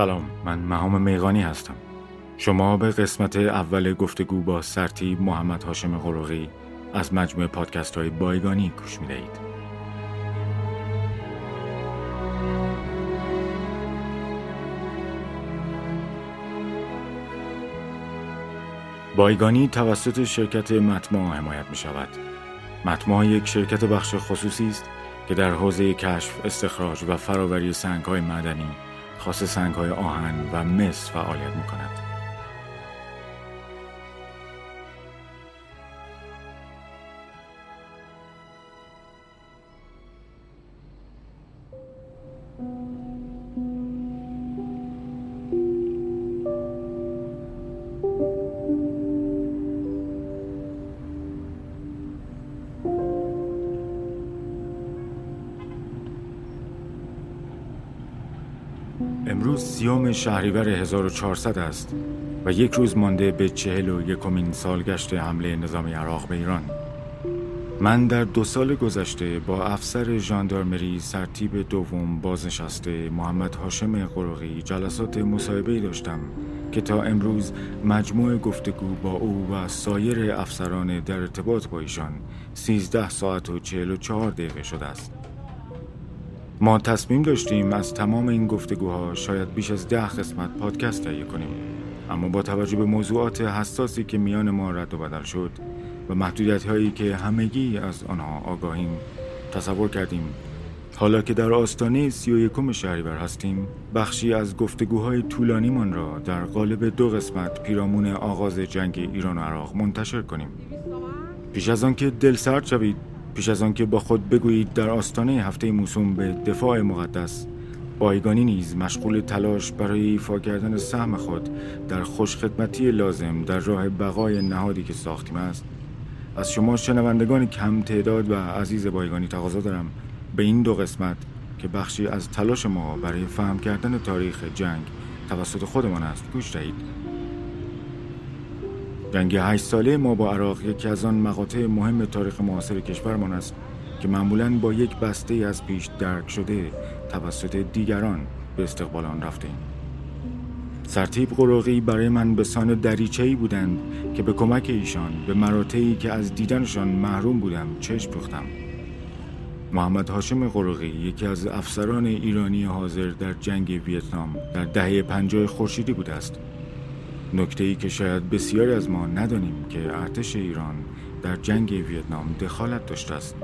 سلام من مهام میغانی هستم شما به قسمت اول گفتگو با سرتیب محمد هاشم قروغی از مجموعه پادکست های بایگانی گوش می دهید. بایگانی توسط شرکت متما حمایت می شود. متما یک شرکت بخش خصوصی است که در حوزه کشف، استخراج و فراوری سنگ های معدنی خاص سنگ های آهن و مس فعالیت می کند. شهریور 1400 است و یک روز مانده به چهل و یکمین سالگشت حمله نظام عراق به ایران. من در دو سال گذشته با افسر ژاندارمری سرتیب دوم بازنشسته محمد هاشم قرقی جلسات مصاحبه داشتم که تا امروز مجموع گفتگو با او و سایر افسران در ارتباط با ایشان 13 ساعت و 44 دقیقه شده است. ما تصمیم داشتیم از تمام این گفتگوها شاید بیش از ده قسمت پادکست تهیه کنیم. اما با توجه به موضوعات حساسی که میان ما رد و بدل شد و محدودیت هایی که همگی از آنها آگاهیم تصور کردیم. حالا که در آستانه سی و یکم شهریور هستیم بخشی از گفتگوهای طولانیمان را در قالب دو قسمت پیرامون آغاز جنگ ایران و عراق منتشر کنیم. پیش از آنکه دل سرد شوید پیش از آنکه با خود بگویید در آستانه هفته موسوم به دفاع مقدس بایگانی نیز مشغول تلاش برای ایفا کردن سهم خود در خوشخدمتی لازم در راه بقای نهادی که ساختیم است. از شما شنوندگان کم تعداد و عزیز بایگانی تقاضا دارم به این دو قسمت که بخشی از تلاش ما برای فهم کردن تاریخ جنگ توسط خودمان است. گوش دهید. جنگ هشت ساله ما با عراق یکی از آن مقاطع مهم تاریخ معاصر کشورمان است که معمولا با یک بسته از پیش درک شده توسط دیگران به استقبال آن رفته ایم. سرتیب برای من به سان دریچه‌ای بودند که به کمک ایشان به مراتعی که از دیدنشان محروم بودم چشم دوختم. محمد هاشم قروقی یکی از افسران ایرانی حاضر در جنگ ویتنام در دهه پنجاه خورشیدی بوده است نکته ای که شاید بسیاری از ما ندانیم که ارتش ایران در جنگ ویتنام دخالت داشته است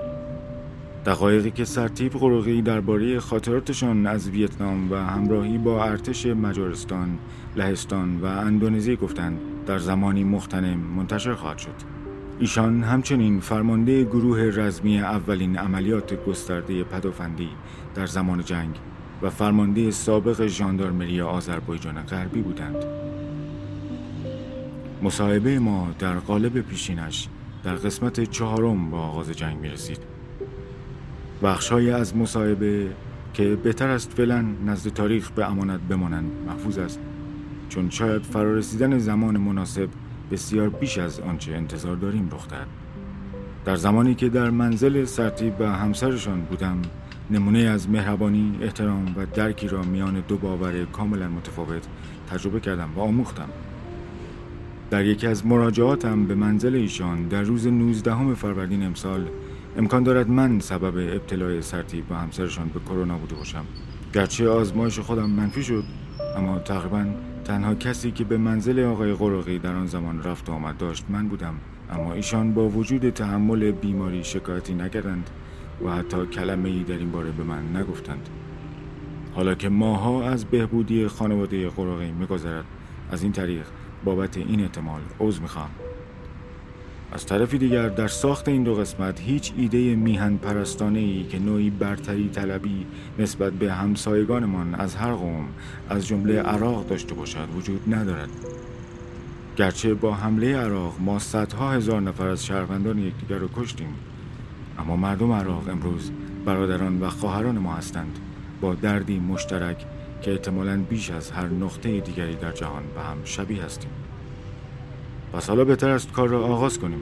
دقایقی که سرتیب قروقی درباره خاطراتشان از ویتنام و همراهی با ارتش مجارستان، لهستان و اندونزی گفتند در زمانی مختنم منتشر خواهد شد. ایشان همچنین فرمانده گروه رزمی اولین عملیات گسترده پدافندی در زمان جنگ و فرمانده سابق ژاندارمری آذربایجان غربی بودند. مصاحبه ما در قالب پیشینش در قسمت چهارم با آغاز جنگ می رسید بخشهایی از مصاحبه که بهتر است فعلا نزد تاریخ به امانت بمانند محفوظ است چون شاید فرارسیدن زمان مناسب بسیار بیش از آنچه انتظار داریم رخ دهد. در زمانی که در منزل سرتیب و همسرشان بودم نمونه از مهربانی، احترام و درکی را میان دو باور کاملا متفاوت تجربه کردم و آموختم. در یکی از مراجعاتم به منزل ایشان در روز 19 فروردین امسال امکان دارد من سبب ابتلای سرتیب و همسرشان به کرونا بوده باشم. گرچه آزمایش خودم منفی شد اما تقریبا تنها کسی که به منزل آقای قرقی در آن زمان رفت و آمد داشت من بودم. اما ایشان با وجود تحمل بیماری شکایتی نکردند و حتی کلمه ای در این باره به من نگفتند. حالا که ماها از بهبودی خانواده قرقی میگذرد از این طریق بابت این احتمال عوض می‌خوام. از طرف دیگر در ساخت این دو قسمت هیچ ایده میهن پرستانه ای که نوعی برتری طلبی نسبت به همسایگانمان از هر قوم از جمله عراق داشته باشد وجود ندارد. گرچه با حمله عراق ما صدها هزار نفر از شهروندان یکدیگر را کشتیم اما مردم عراق امروز برادران و خواهران ما هستند. با دردی مشترک که احتمالا بیش از هر نقطه دیگری در جهان به هم شبیه هستیم. پس حالا بهتر است کار را آغاز کنیم.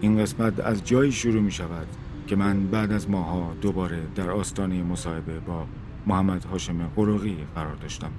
این قسمت از جایی شروع می شود که من بعد از ماها دوباره در آستانه مصاحبه با محمد هاشم قروغی قرار داشتم.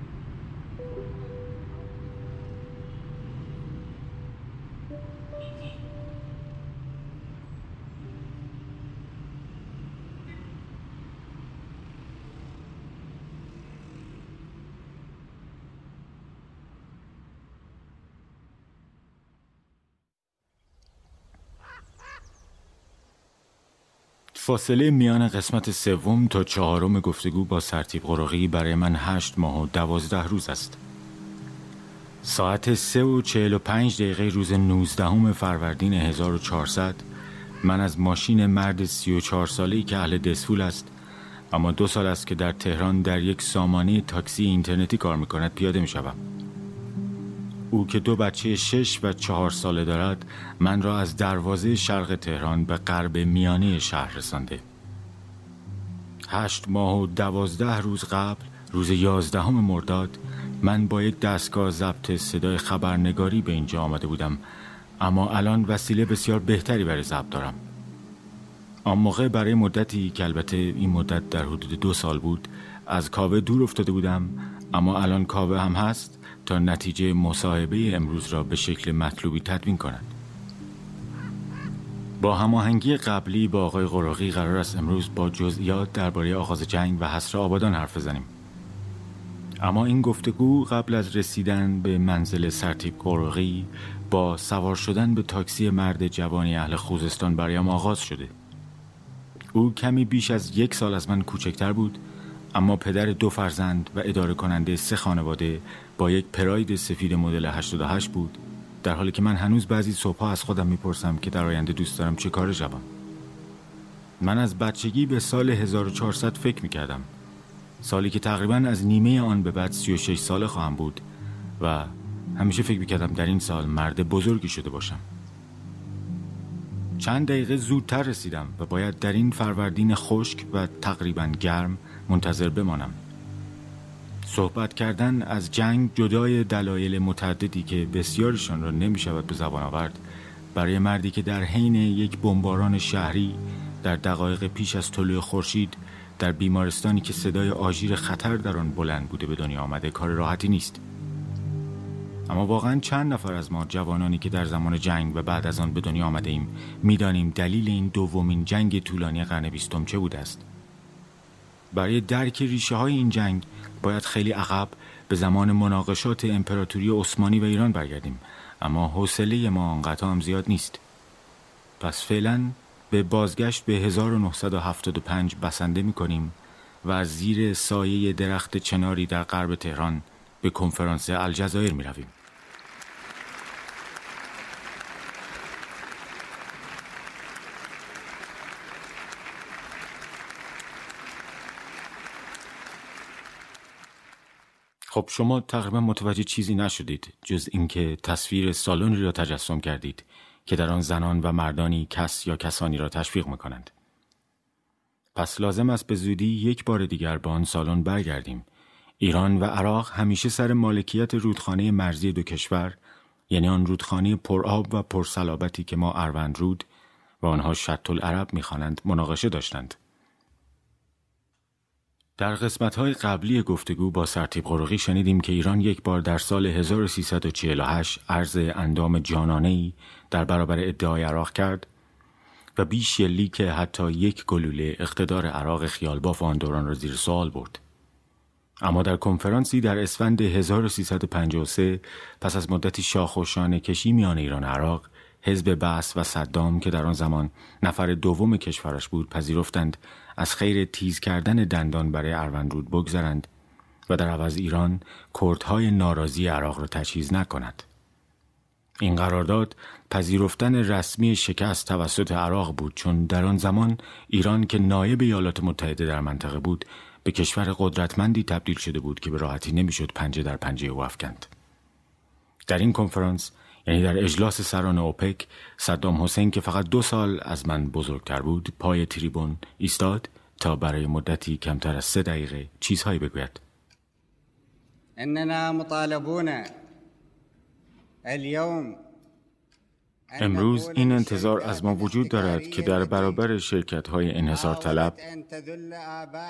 فاصله میان قسمت سوم تا چهارم گفتگو با سرتیب قرقی برای من هشت ماه و دوازده روز است. ساعت سه و چهل و پنج دقیقه روز نوزدهم فروردین 1400 من از ماشین مرد سی و چهار ساله‌ای که اهل دسفول است اما دو سال است که در تهران در یک سامانه تاکسی اینترنتی کار می‌کند پیاده می‌شوم. او که دو بچه شش و چهار ساله دارد من را از دروازه شرق تهران به غرب میانه شهر رسانده. هشت ماه و دوازده روز قبل روز یازدهم مرداد من با یک دستگاه ضبط صدای خبرنگاری به اینجا آمده بودم. اما الان وسیله بسیار بهتری برای ضبط دارم. آن موقع برای مدتی که البته این مدت در حدود دو سال بود از کاوه دور افتاده بودم اما الان کاوه هم هست. تا نتیجه مصاحبه امروز را به شکل مطلوبی تدوین کنند. با هماهنگی قبلی با آقای قراقی قرار است امروز با جزئیات درباره آغاز جنگ و حصر آبادان حرف بزنیم. اما این گفتگو قبل از رسیدن به منزل سرتیب قراقی با سوار شدن به تاکسی مرد جوانی اهل خوزستان برایم آغاز شده. او کمی بیش از یک سال از من کوچکتر بود اما پدر دو فرزند و اداره کننده سه خانواده با یک پراید سفید مدل 88 بود در حالی که من هنوز بعضی صبحها از خودم می‌پرسم که در آینده دوست دارم چه کار جوان. من از بچگی به سال 1400 فکر می‌کردم. سالی که تقریبا از نیمه آن به بعد 36 ساله خواهم بود و همیشه فکر می‌کردم در این سال مرد بزرگی شده باشم. چند دقیقه زودتر رسیدم و باید در این فروردین خشک و تقریبا گرم منتظر بمانم. صحبت کردن از جنگ جدای دلایل متعددی که بسیارشان را نمی شود به زبان آورد برای مردی که در حین یک بمباران شهری در دقایق پیش از طلوع خورشید در بیمارستانی که صدای آژیر خطر در آن بلند بوده به دنیا آمده کار راحتی نیست. اما واقعا چند نفر از ما جوانانی که در زمان جنگ و بعد از آن به دنیا آمده ایم می‌دانیم دلیل این دومین جنگ طولانی قرن بیستم چه بوده است. برای درک ریشه های این جنگ باید خیلی عقب به زمان مناقشات امپراتوری عثمانی و ایران برگردیم اما حوصله ما آنقدر هم زیاد نیست پس فعلا به بازگشت به 1975 بسنده می کنیم و از زیر سایه درخت چناری در غرب تهران به کنفرانس الجزایر می رویم. خب شما تقریبا متوجه چیزی نشدید جز اینکه تصویر سالنی را تجسم کردید که در آن زنان و مردانی کس یا کسانی را تشویق می‌کنند. پس لازم است به زودی یک بار دیگر به آن سالن برگردیم. ایران و عراق همیشه سر مالکیت رودخانه مرزی دو کشور یعنی آن رودخانه پرآب و پرسلابتی که ما اروند رود و آنها شط العرب می‌خوانند مناقشه داشتند. در قسمت های قبلی گفتگو با سرتیب قرقی شنیدیم که ایران یک بار در سال 1348 عرض اندام جانانه در برابر ادعای عراق کرد و بیش یلی که حتی یک گلوله اقتدار عراق خیالباف آن دوران را زیر سوال برد. اما در کنفرانسی در اسفند 1353 پس از مدتی شاخ و شانه کشی میان ایران و عراق حزب بس و صدام که در آن زمان نفر دوم کشورش بود پذیرفتند از خیر تیز کردن دندان برای اروندرود بگذرند و در عوض ایران کردهای ناراضی عراق را تجهیز نکند. این قرارداد پذیرفتن رسمی شکست توسط عراق بود چون در آن زمان ایران که نایب ایالات متحده در منطقه بود به کشور قدرتمندی تبدیل شده بود که به راحتی نمی‌شد پنجه در پنجه او افکند. در این کنفرانس یعنی در اجلاس سران اوپک صدام حسین که فقط دو سال از من بزرگتر بود پای تریبون ایستاد تا برای مدتی کمتر از سه دقیقه چیزهایی بگوید. اننا مطالبون اليوم امروز این انتظار از ما وجود دارد که در برابر شرکت های انحصار طلب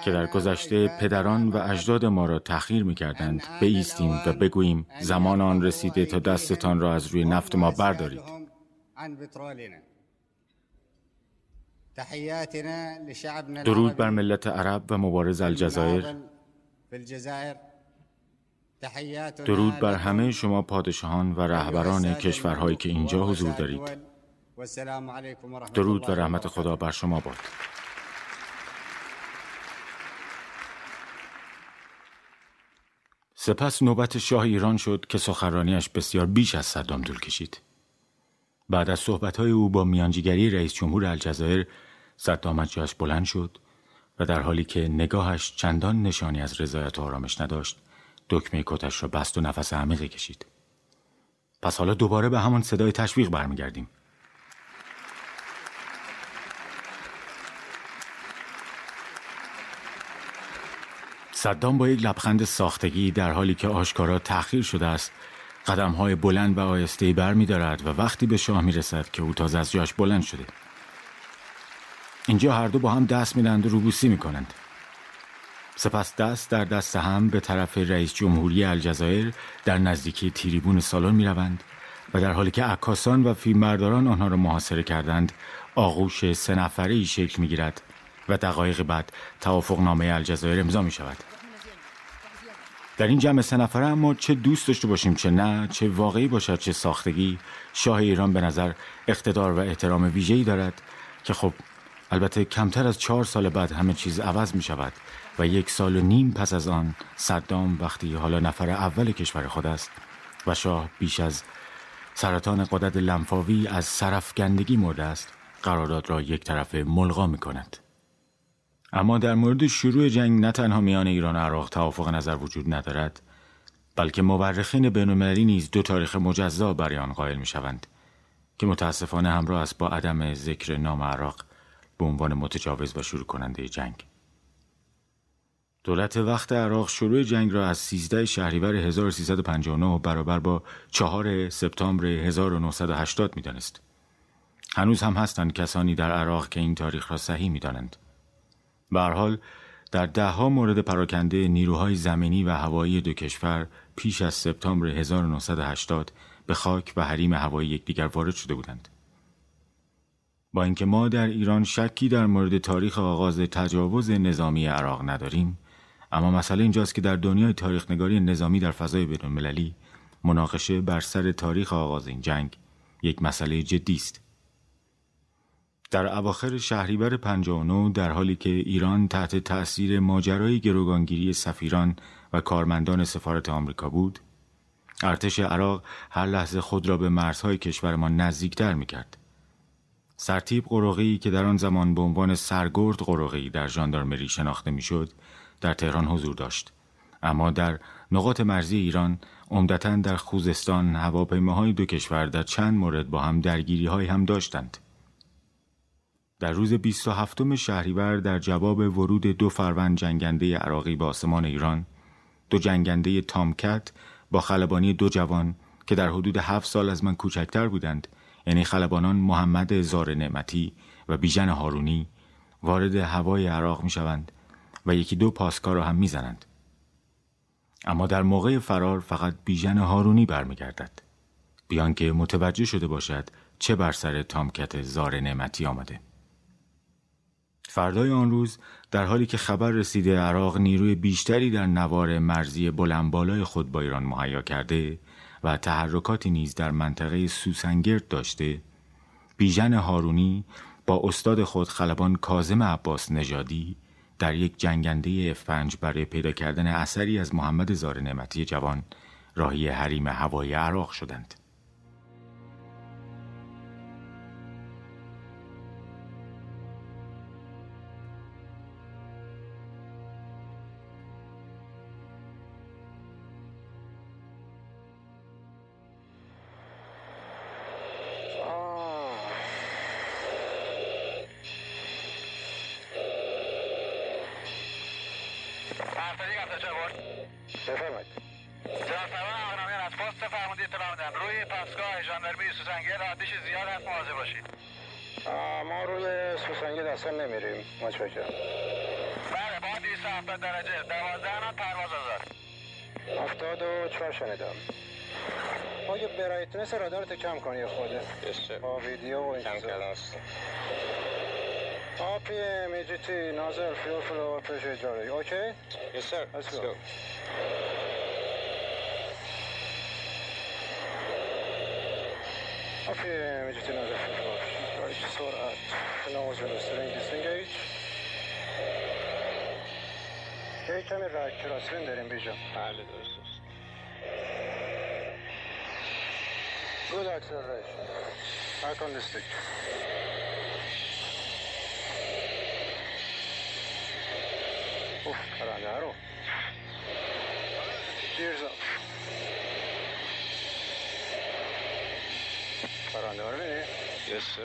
که در گذشته پدران و اجداد ما را تخیر می کردند بیستیم و بگوییم زمان آن رسیده تا دستتان را از روی نفت ما بردارید. درود بر ملت عرب و مبارز الجزایر. درود بر همه شما پادشاهان و رهبران کشورهایی که اینجا حضور دارید. درود و رحمت خدا بر شما باد. سپس نوبت شاه ایران شد که سخنرانیش بسیار بیش از صدام دول کشید. بعد از صحبتهای او با میانجیگری رئیس جمهور الجزایر صدام از جاش بلند شد و در حالی که نگاهش چندان نشانی از رضایت و آرامش نداشت دکمه کتش را بست و نفس عمیقی کشید. پس حالا دوباره به همان صدای تشویق برمیگردیم. صدام با یک لبخند ساختگی در حالی که آشکارا تأخیر شده است قدم های بلند و آیسته بر می دارد و وقتی به شاه می رسد که او تازه از جاش بلند شده اینجا هر دو با هم دست میدند و روبوسی می کنند سپس دست در دست هم به طرف رئیس جمهوری الجزایر در نزدیکی تیریبون سالن می روند و در حالی که عکاسان و فیلمبرداران آنها را محاصره کردند آغوش سه نفره شکل می گیرد و دقایق بعد توافق نامه الجزایر امضا می شود در این جمع سه نفره اما چه دوست داشته باشیم چه نه چه واقعی باشد چه ساختگی شاه ایران به نظر اقتدار و احترام ویژه‌ای دارد که خب البته کمتر از چهار سال بعد همه چیز عوض می شود و یک سال و نیم پس از آن صدام وقتی حالا نفر اول کشور خود است و شاه بیش از سرطان قدرت لنفاوی از سرفگندگی مرده است قرارداد را یک طرف ملغا می کند اما در مورد شروع جنگ نه تنها میان ایران و عراق توافق نظر وجود ندارد بلکه مورخین بینالمللی نیز دو تاریخ مجزا برای آن قائل می شوند که متاسفانه همراه است با عدم ذکر نام عراق به عنوان متجاوز و شروع کننده جنگ. دولت وقت عراق شروع جنگ را از 13 شهریور 1359 برابر با 4 سپتامبر 1980 می‌دانست. هنوز هم هستند کسانی در عراق که این تاریخ را صحیح می‌دانند. به حال در دهها مورد پراکنده نیروهای زمینی و هوایی دو کشور پیش از سپتامبر 1980 به خاک و حریم هوایی یکدیگر وارد شده بودند. با اینکه ما در ایران شکی در مورد تاریخ آغاز تجاوز نظامی عراق نداریم اما مسئله اینجاست که در دنیای تاریخ نگاری نظامی در فضای بین المللی مناقشه بر سر تاریخ آغاز این جنگ یک مسئله جدی است. در اواخر شهریور 59 در حالی که ایران تحت تأثیر ماجرای گروگانگیری سفیران و کارمندان سفارت آمریکا بود ارتش عراق هر لحظه خود را به مرزهای کشورمان نزدیکتر می‌کرد. سرتیب قروغی که در آن زمان به عنوان سرگرد قروغی در ژاندارمری شناخته می‌شد در تهران حضور داشت. اما در نقاط مرزی ایران عمدتا در خوزستان هواپیماهای دو کشور در چند مورد با هم درگیری های هم داشتند. در روز 27 شهریور در جواب ورود دو فروند جنگنده عراقی به آسمان ایران دو جنگنده تامکت با خلبانی دو جوان که در حدود هفت سال از من کوچکتر بودند یعنی خلبانان محمد زار نعمتی و بیژن هارونی وارد هوای عراق می شوند و یکی دو پاسکار را هم می زنند. اما در موقع فرار فقط بیژن هارونی برمیگردد بیان که متوجه شده باشد چه بر سر تامکت زار نعمتی آمده فردای آن روز در حالی که خبر رسیده عراق نیروی بیشتری در نوار مرزی بلندبالای خود با ایران مهیا کرده و تحرکاتی نیز در منطقه سوسنگرد داشته بیژن هارونی با استاد خود خلبان کازم عباس نژادی در یک جنگنده F5 برای پیدا کردن اثری از محمد زار نعمتی جوان راهی حریم هوایی عراق شدند. آتش زیاد هست مواظب باشید. ما روی سوسنگل اصلا نمیریم. متشکرم. بله با 270 درجه. دوازده نوت پرواز آزاد هفتاد و چهار شنیدم. ما یه برایتنس رادارت کم کنی خوده با ویدیو و این کم کردم RPM, EGT, nozzle, fuel flow, pressure hydraulic. Okay? Yes, sir. Let's, Let's go. go. RPM, EGT, nozzle, fuel flow, hydraulic. سرعت. nozzle, سرنگ disengage. یه کمی رک کراسرین داریم بیجا. بله درست Good acceleration. Back on the stick. اوه پرنده رو Cheers up. بینی؟ Yes.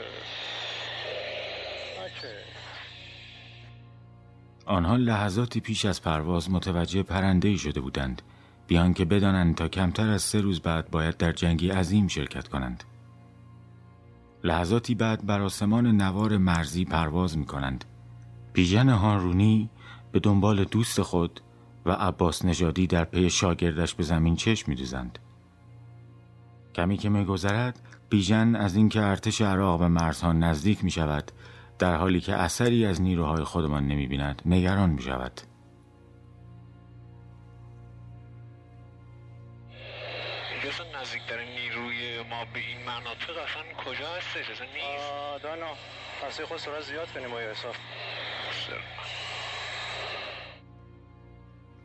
آنها لحظاتی پیش از پرواز متوجه پرنده شده بودند. بیان که بدانند تا کمتر از سه روز بعد باید در جنگی عظیم شرکت کنند. لحظاتی بعد بر آسمان نوار مرزی پرواز می کنند بیژن هارونی به دنبال دوست خود و عباس نژادی در پی شاگردش به زمین چشم میدوزند کمی که میگذرد بیژن از اینکه ارتش عراق به مرزها نزدیک می شود در حالی که اثری از نیروهای خودمان نمی بیند نگران می شود نزدیکترین نیروی ما به این مناطق اصلا کجا هستش؟ اصلا نیست؟ دانا پس خود سرعت زیاد کنیم با حساب.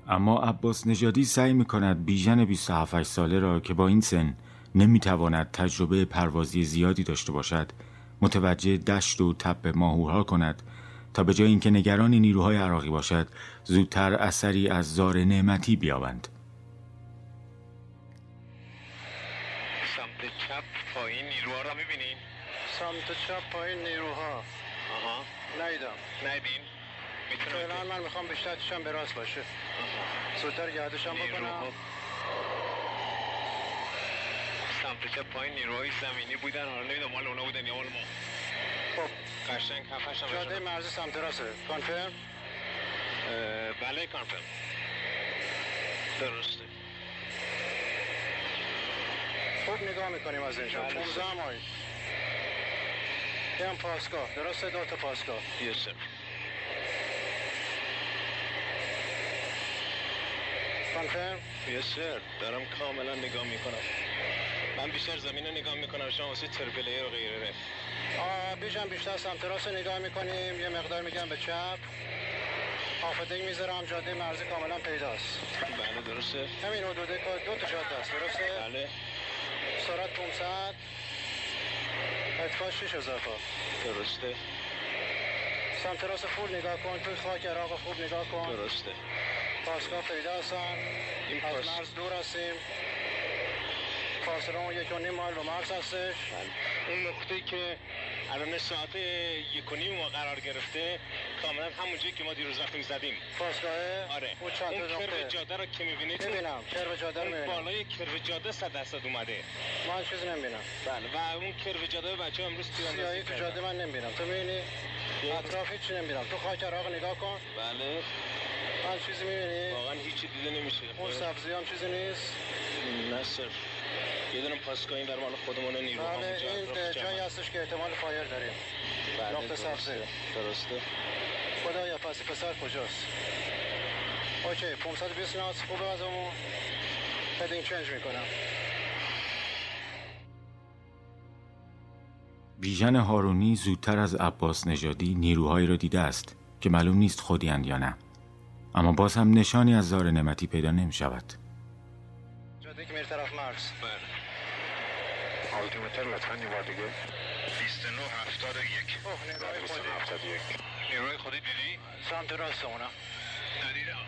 اما عباس نژادی سعی می کند بیژن 27 ساله را که با این سن نمی تواند تجربه پروازی زیادی داشته باشد. متوجه دشت و تپ ماهورها کند تا به جای اینکه نگران نیروهای عراقی باشد زودتر اثری از زار نعمتی بیابند. سمت چپ پایین نیروها را می‌بینین؟ سمت چپ پایین نیروها. آها. نیدم. ندین؟ فعلا من می‌خوام بیشتر چشم به راست باشه. زودتر گردشم بکنم. سمت پایین نیروهای زمینی بودن. حالا نمی‌دونم مال اونا بودن یا مال ما. خب. قشنگ هفتش هم جاده مرزی سمت راسته. کانفرم؟ بله کانفرم. درسته. خوب نگاه می‌کنیم از اینجا. بله، 15 مایل هم پاسگاه. درسته دو تا پاسگاه. یس سر. کانفرم؟ یس سر. دارم کاملا نگاه می‌کنم. من بیشتر زمین رو نگاه می‌کنم. شما واسه ترپله و غیره آه بیشم بیشتر سمت راست نگاه می‌کنیم. یه مقدار میگم به چپ. آفدنگ می‌ذارم. جاده مرزی کاملا پیداست. بله درسته. همین حدود دو تا جاده است. درسته؟ بله. سرعت 500 ارتفاع 6000 تا. درسته. سمت راست فول نگاه کن. توی خاک عراق خوب نگاه کن. درسته. پاسگاه پیدا این از مرز دور هستیم. فاصله اون یک و نیم مایل به مرز هستش. اون نقطه که الان ساعت یک و نیم ما قرار گرفته کاملا همون جایی که ما دیروز رفتیم زدیم. فاصله؟ آره. اون کرو جاده رو که می‌بینید می‌بینم. کرو جاده رو اون می‌بینم. بالای کرو جاده صد درصد اومده. من چیزی نمی‌بینم. بله. و اون کرو جاده بچه امروز سیاهی تو. جاده من نمی‌بینم. تو می‌بینی؟ اطراف هیچی نمی‌بینم. تو خاک عراق نگاه کن. بله. من چیزی می‌بینی؟ واقعا هیچی دیده نمیشه. اون سبزی هم چیزی نیست؟ نه سر. یه دونه پاسگاه این در مال خودمون نیرو بله همونجا. این جایی. هستش که احتمال fire داریم. بله، نقطه درسته. سبزه. درسته. خدایا پس پسر کجاست؟ OK 520 knots. خوبه از اون heading change می‌کنم. بیژن هارونی زودتر از عباس نژادی نیروهایی را دیده است که معلوم نیست خودیاند یا نه. اما باز هم نشانی از زارع نعمتی پیدا نمی شود جاده که میره طرف مرز. بله. آلتیمتر لطفا یه بار دیگه 29 71 اوه نگاه خودی. 71 نیروی خودی دیدی؟ سمت راست اونا. ندیدم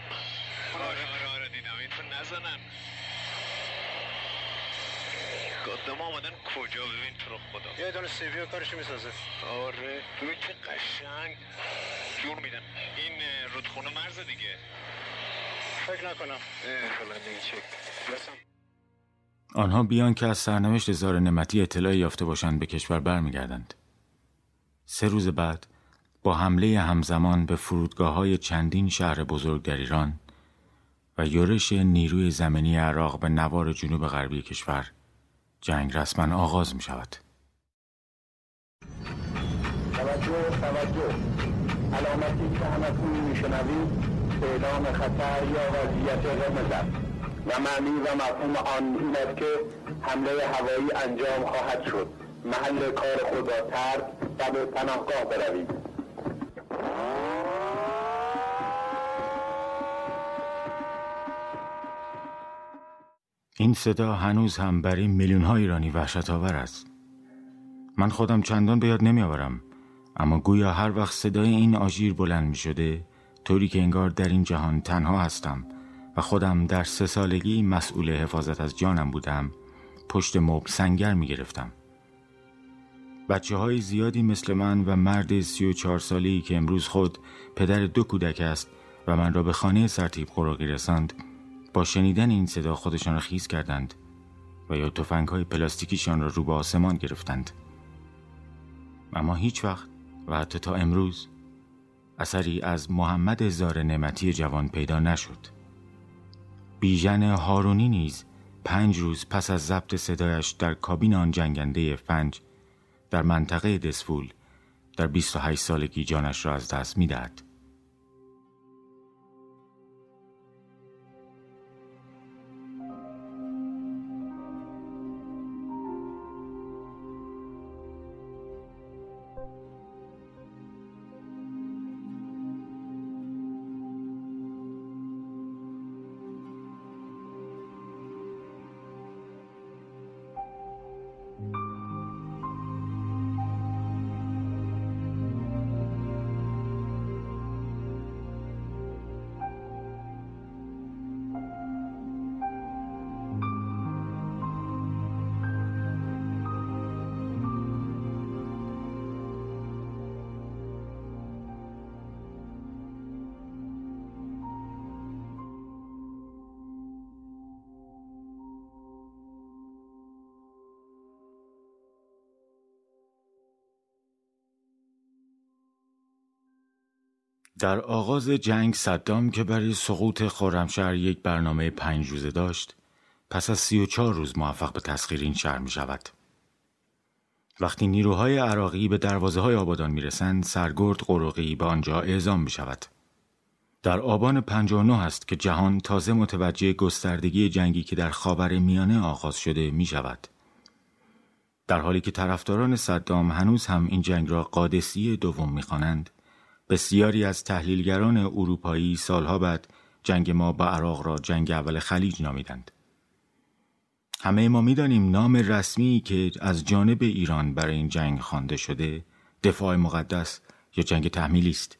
آره آره آره دیدم. این تو نزنن. قدام آمدن کجا؟ ببین تو رو خدا. یه دونه سیویو کارش می‌سازه. آره. ببین چه قشنگ. جور میدن این اه، رودخونه مرز دیگه. فکر نکنم. فلان دیگه چک. بسم آنها بیان که از سرنوشت زار نعمتی اطلاعی یافته باشند به کشور برمیگردند. سه روز بعد با حمله همزمان به فرودگاه های چندین شهر بزرگ در ایران و یورش نیروی زمینی عراق به نوار جنوب غربی کشور جنگ رسما آغاز می شود. توجه توجه. علامتی که همتون میشنوید اعلام خطر یا وضعیت قرمز و معنی و مفهوم آن این است که حمله هوایی انجام خواهد شد. محل کار خود را ترک و به پناهگاه بروید این صدا هنوز هم برای میلیون های ایرانی وحشت آور است. من خودم چندان به یاد نمیآورم اما گویا هر وقت صدای این آژیر بلند می شده طوری که انگار در این جهان تنها هستم. و خودم در سه سالگی مسئول حفاظت از جانم بودم پشت مبل سنگر می گرفتم. بچه های زیادی مثل من و مرد سی و چهار سالی که امروز خود پدر دو کودک است و من را به خانه سرتیب قراقی رساند با شنیدن این صدا خودشان را خیز کردند و یا توفنگ های پلاستیکیشان را رو به آسمان گرفتند. اما هیچ وقت و حتی تا امروز اثری از محمد هزار نعمتی جوان پیدا نشد. بیژن هارونی نیز پنج روز پس از ضبط صدایش در کابین آن جنگنده فنج در منطقه دسفول در 28 سالگی جانش را از دست می‌دهد. در آغاز جنگ صدام که برای سقوط خرمشهر یک برنامه پنج روزه داشت پس از سی و چهار روز موفق به تسخیر این شهر می شود. وقتی نیروهای عراقی به دروازه های آبادان می رسند سرگرد قروقی به آنجا اعزام می شود. در آبان 59 است که جهان تازه متوجه گستردگی جنگی که در خاور میانه آغاز شده می شود. در حالی که طرفداران صدام هنوز هم این جنگ را قادسی دوم می‌خوانند بسیاری از تحلیلگران اروپایی سالها بعد جنگ ما با عراق را جنگ اول خلیج نامیدند. همه ما می‌دانیم نام رسمی که از جانب ایران برای این جنگ خوانده شده دفاع مقدس یا جنگ تحمیلی است.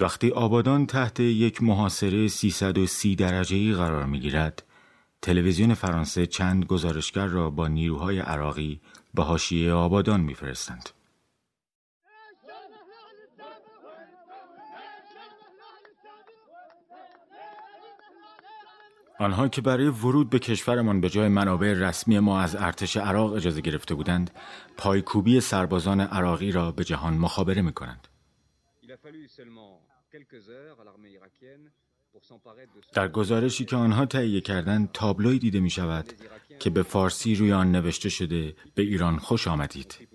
وقتی آبادان تحت یک محاصره 330 درجه قرار می گیرد، تلویزیون فرانسه چند گزارشگر را با نیروهای عراقی به حاشیه آبادان میفرستند. آنها که برای ورود به کشورمان به جای منابع رسمی ما از ارتش عراق اجازه گرفته بودند پایکوبی سربازان عراقی را به جهان مخابره می کنند. در گزارشی که آنها تهیه کردند تابلوی دیده می شود که به فارسی روی آن نوشته شده به ایران خوش آمدید.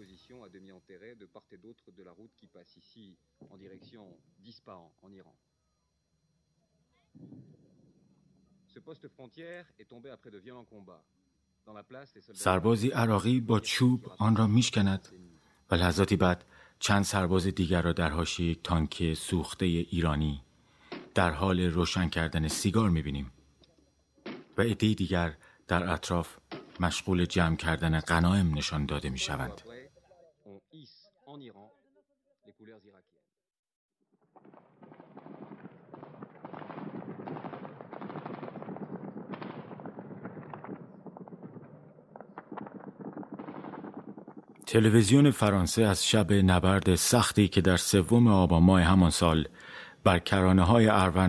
سربازی عراقی با چوب آن را میشکند. و لحظاتی بعد چند سرباز دیگر را در حاشیه یک تانک سوخته ایرانی در حال روشن کردن سیگار می‌بینیم. و عده دیگر در اطراف مشغول جمع کردن غنایم نشان داده می‌شوند. تلویزیون فرانسه از شب نبرد سختی که در سوم آبان ماه همان سال بر کرانه های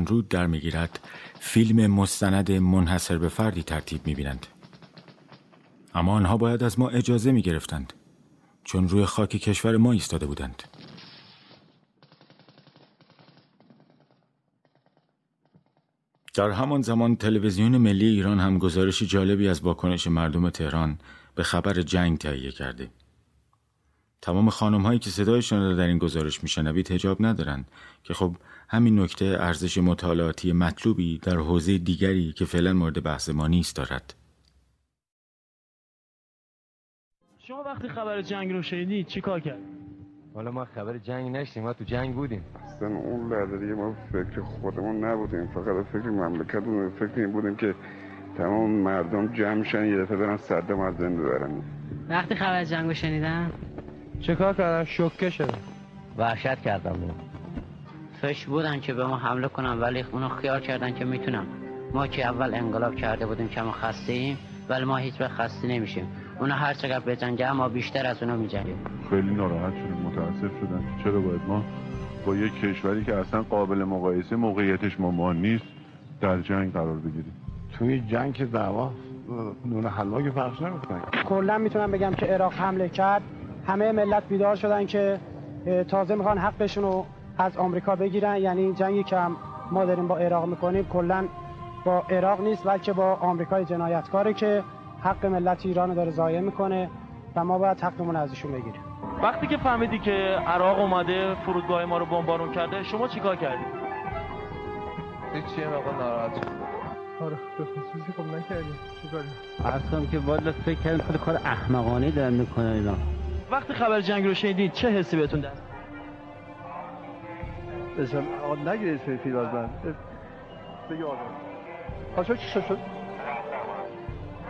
رود در می‌گیرد فیلم مستند منحصر به فردی ترتیب می‌بینند اما آنها باید از ما اجازه می گرفتند چون روی خاک کشور ما ایستاده بودند. در همان زمان تلویزیون ملی ایران هم گزارش جالبی از واکنش مردم تهران به خبر جنگ تهیه کرده. تمام خانم هایی که صدایشان را در این گزارش میشنوید هجاب ندارند که خب همین نکته ارزش مطالعاتی مطلوبی در حوزه دیگری که فعلا مورد بحث ما نیست دارد. شما وقتی خبر جنگ رو شنیدید چی کار کرد؟ حالا ما خبر جنگ نشتیم ما تو جنگ بودیم. اصلا اون لحظه دیگه ما فکر خودمون نبودیم فقط فکر مملکتمون فکر این بودیم که تمام مردم جمع میشن یه دفعه برن صدام از بین ببرن. وقتی خبر جنگو شنیدم چه کار کردم شوکه شدم وحشت کردم فش بودن که به ما حمله کنن ولی اونا خیال کردن که می‌تونم. ما که اول انقلاب کرده بودیم که ما خسته ایم ولی ما هیچ وقت خسته نمیشیم. اونا هر چقدر بجنگه ما بیشتر از اونا میجنگیم. خیلی ناراحت شدیم متاسف شدن چرا باید ما با یک کشوری که اصلا قابل مقایسه موقعیتش ما ما نیست در جنگ قرار بگیریم. توی جنگ که دعوا نون حلوا که پخش نمی‌کنن کلا می‌تونم بگم که عراق حمله کرد. همه ملت بیدار شدن که تازه می‌خوان حقشون رو از آمریکا بگیرن. یعنی جنگی که هم ما داریم با عراق می‌کنیم کلا با عراق نیست بلکه با آمریکای جنایتکاره که حق ملت ایران داره ضایع می‌کنه و ما باید حقمون از ایشون بگیریم. وقتی که فهمیدی که عراق اومده فرودگاه ما رو بمبارون کرده شما چیکار کردی؟ هیچی مقا ناراحت آره به خصوصی خب نکردیم چیکاری اصلا که والا فکر کردم کار احمقانه دارن می‌کنن اینا. وقتی خبر جنگ رو شنیدید چه حسی بهتون دست؟ بسم آقا نگیرید فی فیل از من. بگی آقا. پاشو چی شد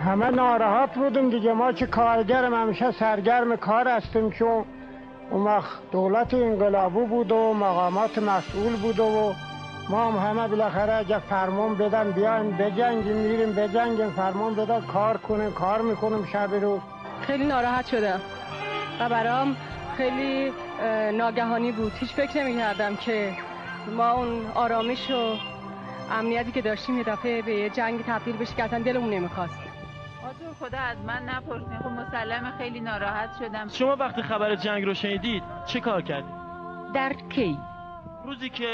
همه ناراحت بودیم دیگه. ما که کارگرم همیشه سرگرم کار هستیم که اون وقت دولت انقلابو بود و مقامات مسئول بود و ما هم همه بالاخره اگه فرمان بدن بیاین بجنگیم میریم بجنگیم فرمان بدن کار کنیم کار می‌کنیم شب روز. خیلی ناراحت شدم. و برام خیلی ناگهانی بود. هیچ فکر نمی کردم که ما اون آرامش و امنیتی که داشتیم یه دفعه به یه جنگ تبدیل بشه که اصلا دلمون نمی‌خواست. آتور خدا از من نپرسین خب مسلم خیلی ناراحت شدم. شما وقتی خبر جنگ رو شنیدید چه کار کردید؟ در کی؟ روزی که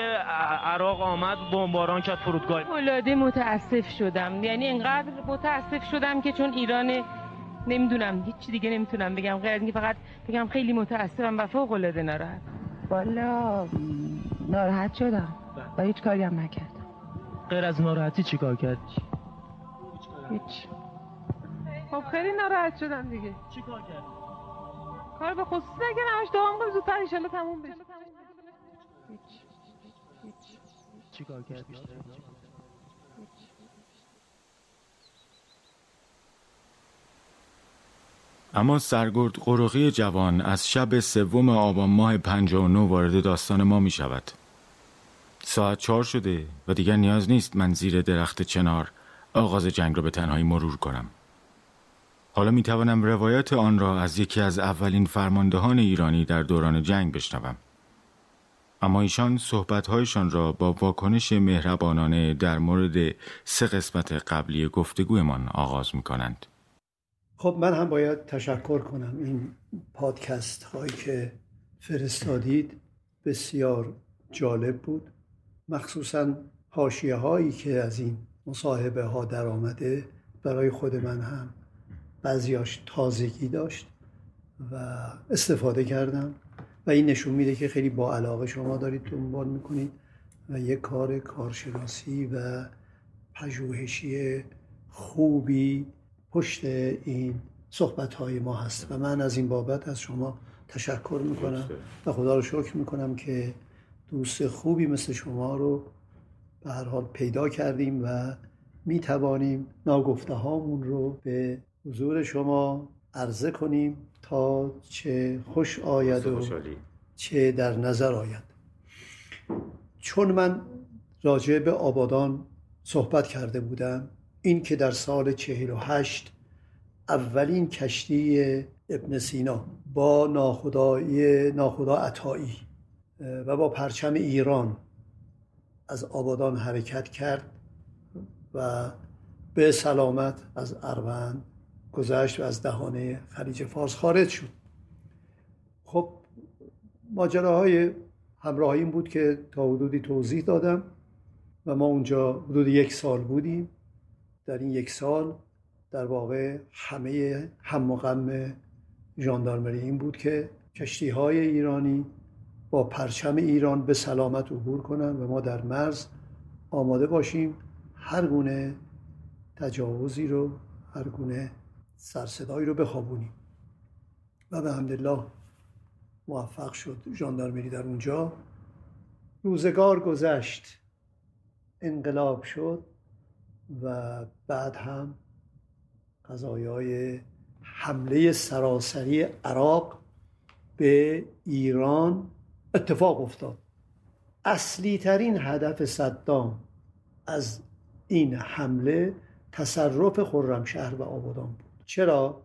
عراق آمد بمباران کرد فرودگاه. العاده متاسف شدم. یعنی اینقدر متاسف شدم که چون ایران نمی‌دونم هیچ دیگه نمی‌تونم بگم. غیر اینکه فقط بگم خیلی متاسفم و فوق العاده ناراحت. والا ناراحت شدم و هیچ کاری هم نکردم. غیر از ناراحتی چی کار کردی؟ هیچ. خب خیلی ناراحت شدم دیگه. چی کار کردی؟ کار به خصوص نگه نمش دوام کنم زودتر ایشالله تموم بشه. هیچ. هیچ چی کار کردی؟ اما سرگرد قرقی جوان از شب سوم آبان ماه 59 وارد داستان ما می شود. ساعت چهار شده و دیگر نیاز نیست من زیر درخت چنار آغاز جنگ را به تنهایی مرور کنم. حالا می توانم روایت آن را از یکی از اولین فرماندهان ایرانی در دوران جنگ بشنوم. اما ایشان صحبتهایشان را با واکنش مهربانانه در مورد سه قسمت قبلی گفتگویمان آغاز می کنند. خب من هم باید تشکر کنم این پادکست هایی که فرستادید. بسیار جالب بود. مخصوصا حاشیه هایی که از این مصاحبه ها در آمده. برای خود من هم بعضیاش تازگی داشت و استفاده کردم. و این نشون میده که خیلی با علاقه شما دارید دنبال می‌کنید و یک کار کارشناسی و پژوهشی خوبی پشت این صحبت های ما هست و من از این بابت از شما تشکر می‌کنم و خدا رو شکر می‌کنم که دوست خوبی مثل شما رو به هر حال پیدا کردیم و می‌توانیم ناگفته هامون رو به حضور شما عرضه کنیم تا چه خوش آید و چه در نظر آید. چون من راجع به آبادان صحبت کرده بودم این که در سال 48 اولین کشتی ابن سینا با ناخدای ناخدا عطایی و با پرچم ایران از آبادان حرکت کرد و به سلامت از اروند گذشت و از دهانه خلیج فارس خارج شد. خب ماجراهای همراه این بود که تا حدودی توضیح دادم و ما اونجا حدود یک سال بودیم. در این یک سال در واقع همه هم و غم ژاندارمری این بود که کشتی های ایرانی با پرچم ایران به سلامت عبور کنند و ما در مرز آماده باشیم هر گونه تجاوزی رو هر گونه سرصدایی رو بخوابونیم. و به حمدالله موفق شد ژاندارمری در اونجا. روزگار گذشت. انقلاب شد. و بعد هم قضایای حمله سراسری عراق به ایران اتفاق افتاد. اصلی ترین هدف صدام از این حمله تصرف خرمشهر و آبادان بود. چرا؟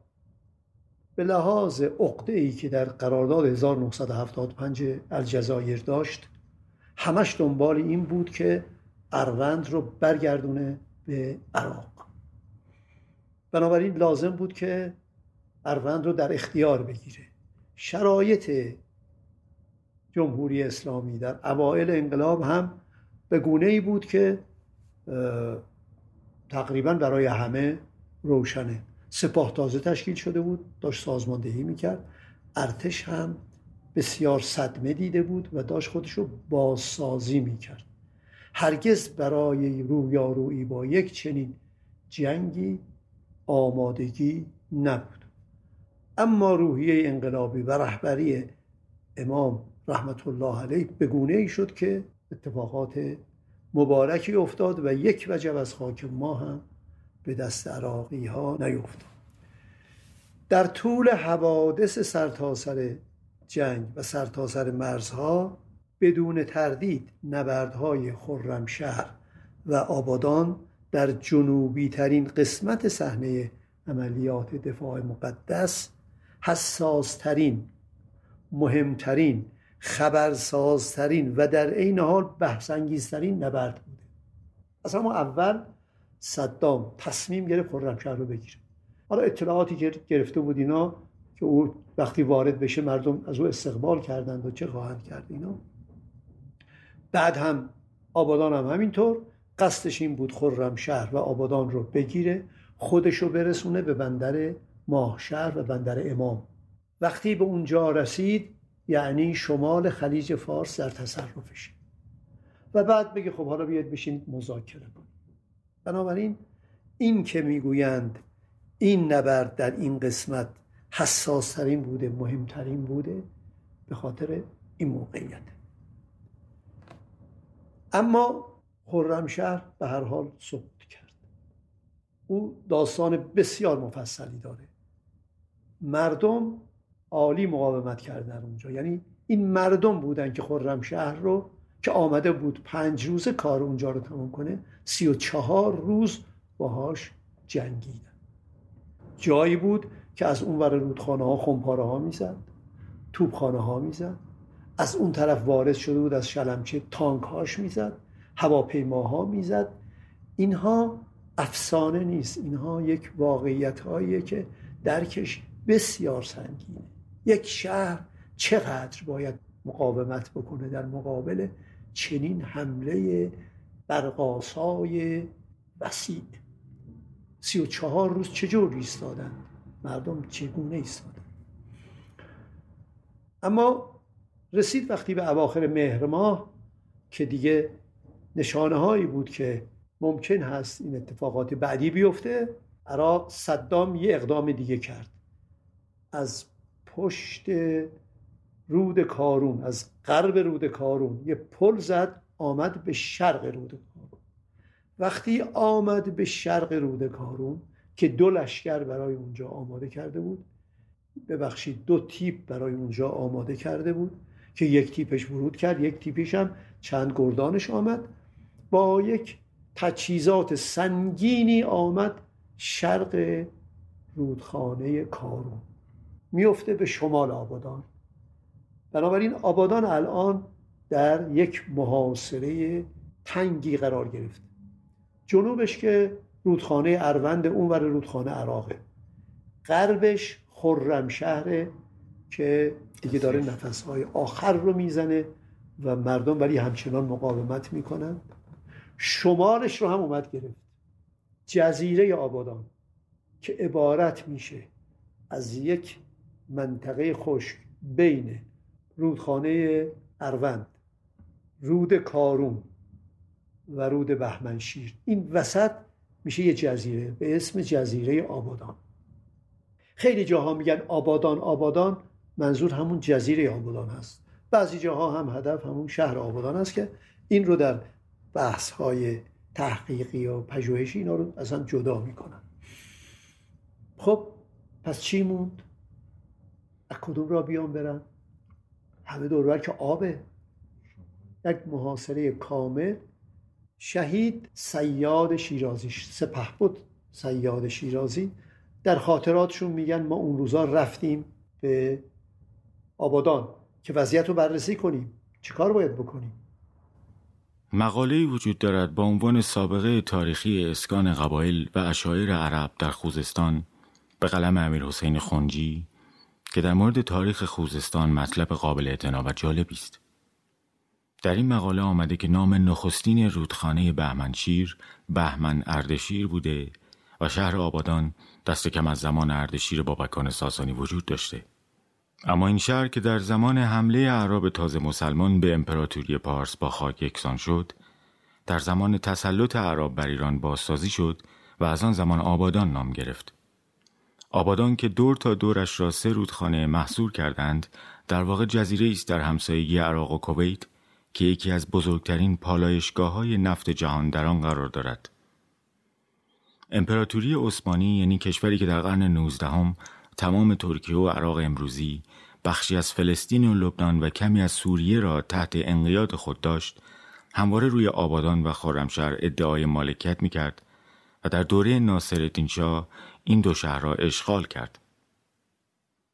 به لحاظ عقده ای که در قرارداد 1975 الجزایر داشت همش دنبال این بود که اروند رو برگردونه به عراق. بنابراین لازم بود که اروند رو در اختیار بگیره. شرایط جمهوری اسلامی در اوائل انقلاب هم به گونه ای بود که تقریبا برای همه روشنه. سپاه تازه تشکیل شده بود داشت سازماندهی می‌کرد. ارتش هم بسیار صدمه دیده بود و داشت خودش رو بازسازی می‌کرد. هرگز برای رویارویی با یک چنین جنگی آمادگی نبود. اما روحیه انقلابی و رهبری امام رحمت الله علیه به گونه ای شد که اتفاقات مبارکی افتاد و یک وجب از خاک ما هم به دست عراقی ها نیفتاد. در طول حوادث سرتاسر جنگ و سرتاسر مرزها بدون تردید نبردهای خرمشهر و آبادان در جنوبی ترین قسمت صحنه عملیات دفاع مقدس حساس ترین مهمترین خبرسازترین و در عین حال بحثانگیزترین نبرد بوده. از همون اول صدام تصمیم گرفت خرمشهر رو بگیره. حالا اطلاعاتی که گرفته بود اینا که او وقتی وارد بشه مردم از او استقبال کردند و چه خواهند کرد اینا. بعد هم آبادان هم همینطور. قصدش این بود خرمشهر و آبادان رو بگیره خودش رو برسونه به بندر ماهشهر و بندر امام. وقتی به اونجا رسید یعنی شمال خلیج فارس در تصرفش. و بعد بگه خب حالا بیاید بشین مذاکره کنیم. بنابراین این که می‌گویند این نبرد در این قسمت حساسترین بوده مهمترین بوده به خاطر این موقعیت. اما خرمشهر به هر حال سقوط کرد. او داستان بسیار مفصلی داره. مردم عالی مقاومت کردن اونجا. یعنی این مردم بودن که خرمشهر رو که آمده بود پنج روز کار اونجا رو تمام کنه سی و چهار روز باهاش جنگیدن. جایی بود که از اون ور رودخانه ها خمپاره ها می‌زد توبخانه ها می‌زد. از اون طرف وارد شده بود از شلمچه تانک هاش می‌زد هواپیماها می‌زد. اینها افسانه نیست. اینها یک واقعیت هاییه که درکش بسیار سنگینه. یک شهر چقدر باید مقاومت بکنه؟ در مقابل چنین حمله برقاسای وسیع. سی و چهار روز چجور ایستادن؟ مردم چگونه ایستادن؟ اما رسید وقتی به اواخر مهر ماه که دیگه نشانه هایی بود که ممکن هست این اتفاقات بعدی بیفته عراق صدام یه اقدام دیگه کرد. از پشت رود کارون از غرب رود کارون یه پل زد آمد به شرق رود کارون. وقتی آمد به شرق رود کارون که دو لشکر برای اونجا آماده کرده بود ببخشید دو تیپ برای اونجا آماده کرده بود که یک تیپش ورود کرد یک تیپش هم چند گردانش آمد. با یک تجهیزات سنگینی آمد شرق رودخانه کارون. میفته به شمال آبادان. بنابراین آبادان الان در یک محاصره تنگی قرار گرفت. جنوبش که رودخانه اروند اون ور رودخانه عراقه. غربش خرم شهره که دیگه داره نفسهای آخر رو می‌زنه و مردم ولی همچنان مقاومت می‌کنن. شمالش رو هم اومد گرفت. جزیره آبادان که عبارت میشه از یک منطقه خشک بین رودخانه اروند رود کارون و رود بهمنشیر. این وسط میشه یه جزیره به اسم جزیره آبادان. خیلی جاها میگن آبادان آبادان. منظور همون جزیره آبادان هست. بعضی جاها هم هدف همون شهر آبادان است که این رو در بحث های تحقیقی یا پژوهشی اینا رو اصلا جدا می‌کنن. خب پس چی موند؟ از کدوم را بیان برن؟ همه دوربر که آبه. یک محاصره کامل. شهید سیاد شیرازی سپه بود سیاد شیرازی. در خاطراتشون میگن ما اون روزا رفتیم به آبادان که وضعیت رو بررسی کنیم چیکار باید بکنیم مقاله وجود دارد با عنوان سابقه تاریخی اسکان قبایل و اشایر عرب در خوزستان به قلم امیر حسین خونجی که در مورد تاریخ خوزستان مطلب قابل اعتنا و جالبی است. در این مقاله آمده که نام نخستین رودخانه بهمنشیر بهمن اردشیر بوده و شهر آبادان دست کم از زمان اردشیر بابکان ساسانی وجود داشته. اما این شهر که در زمان حمله اعراب تازه مسلمان به امپراتوری پارس با خاک یکسان شد در زمان تسلط اعراب بر ایران بازسازی شد و از آن زمان آبادان نام گرفت. آبادان که دور تا دورش را سه رودخانه محصور کردند در واقع جزیره است در همسایگی عراق و کویت که یکی از بزرگترین پالایشگاه های نفت جهان در آن قرار دارد. امپراتوری عثمانی یعنی کشوری که در قرن نوزدهم تمام ترکیه و عراق امروزی بخشی از فلسطین و لبنان و کمی از سوریه را تحت انقیاد خود داشت همواره روی آبادان و خرمشهر ادعای مالکیت می‌کرد و در دوره ناصرالدین شاه این دو شهر را اشغال کرد.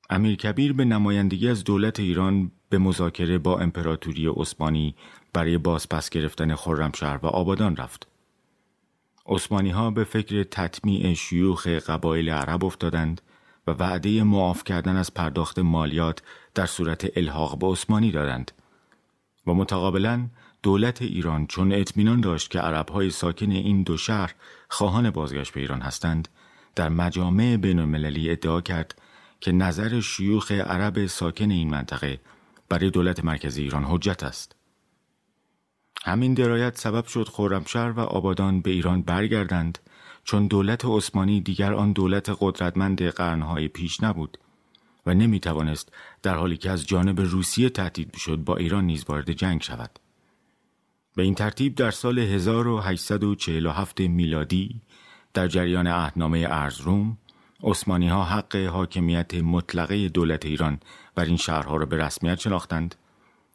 امیر کبیر به نمایندگی از دولت ایران به مذاکره با امپراتوری عثمانی برای بازپس گرفتن خرمشهر و آبادان رفت. عثمانی ها به فکر تطمیع شیوخ قبایل عرب افتادند و وعده معاف کردن از پرداخت مالیات در صورت الحاق به عثمانی دادند. و متقابلا دولت ایران چون اطمینان داشت که عربهای ساکن این دو شهر خواهان بازگشت به ایران هستند در مجامع بین المللی ادعا کرد که نظر شیوخ عرب ساکن این منطقه برای دولت مرکزی ایران حجت است. همین درایت سبب شد خرمشهر و آبادان به ایران برگردند چون دولت عثمانی دیگر آن دولت قدرتمند قرنهای پیش نبود و نمی توانست در حالی که از جانب روسیه تهدید شد با ایران نیز وارد جنگ شود. به این ترتیب در سال 1847 میلادی در جریان عهدنامه ارزروم عثمانی ها حق حاکمیت مطلقه دولت ایران بر این شهرها را به رسمیت شناختند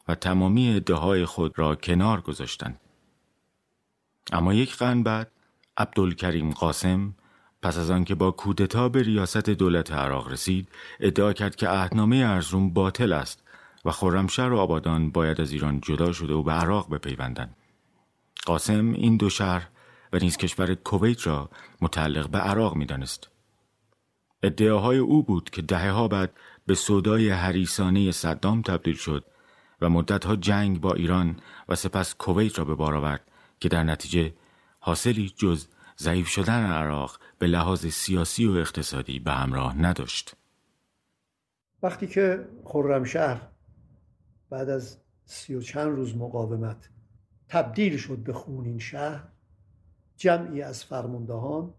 و تمامی ادعاهای خود را کنار گذاشتند. اما یک قرن بعد عبدالکریم قاسم پس از آنکه با کودتا به ریاست دولت عراق رسید ادعا کرد که عهدنامه ارزروم باطل است و خرمشهر و آبادان باید از ایران جدا شده و به عراق بپیوندند. قاسم این دو شهر و نیز کشور کویت را متعلق به عراق می‌دانست. ادعاهای او بود که دهه ها بعد به صدای حریسانه صدام تبدیل شد و مدتها جنگ با ایران و سپس کویت را به بار آورد که در نتیجه حاصلی جز ضعیف شدن عراق به لحاظ سیاسی و اقتصادی به همراه نداشت. وقتی که خرمشهر بعد از سی و چند روز مقاومت تبدیل شد به خونین شهر جمعی از فرماندهان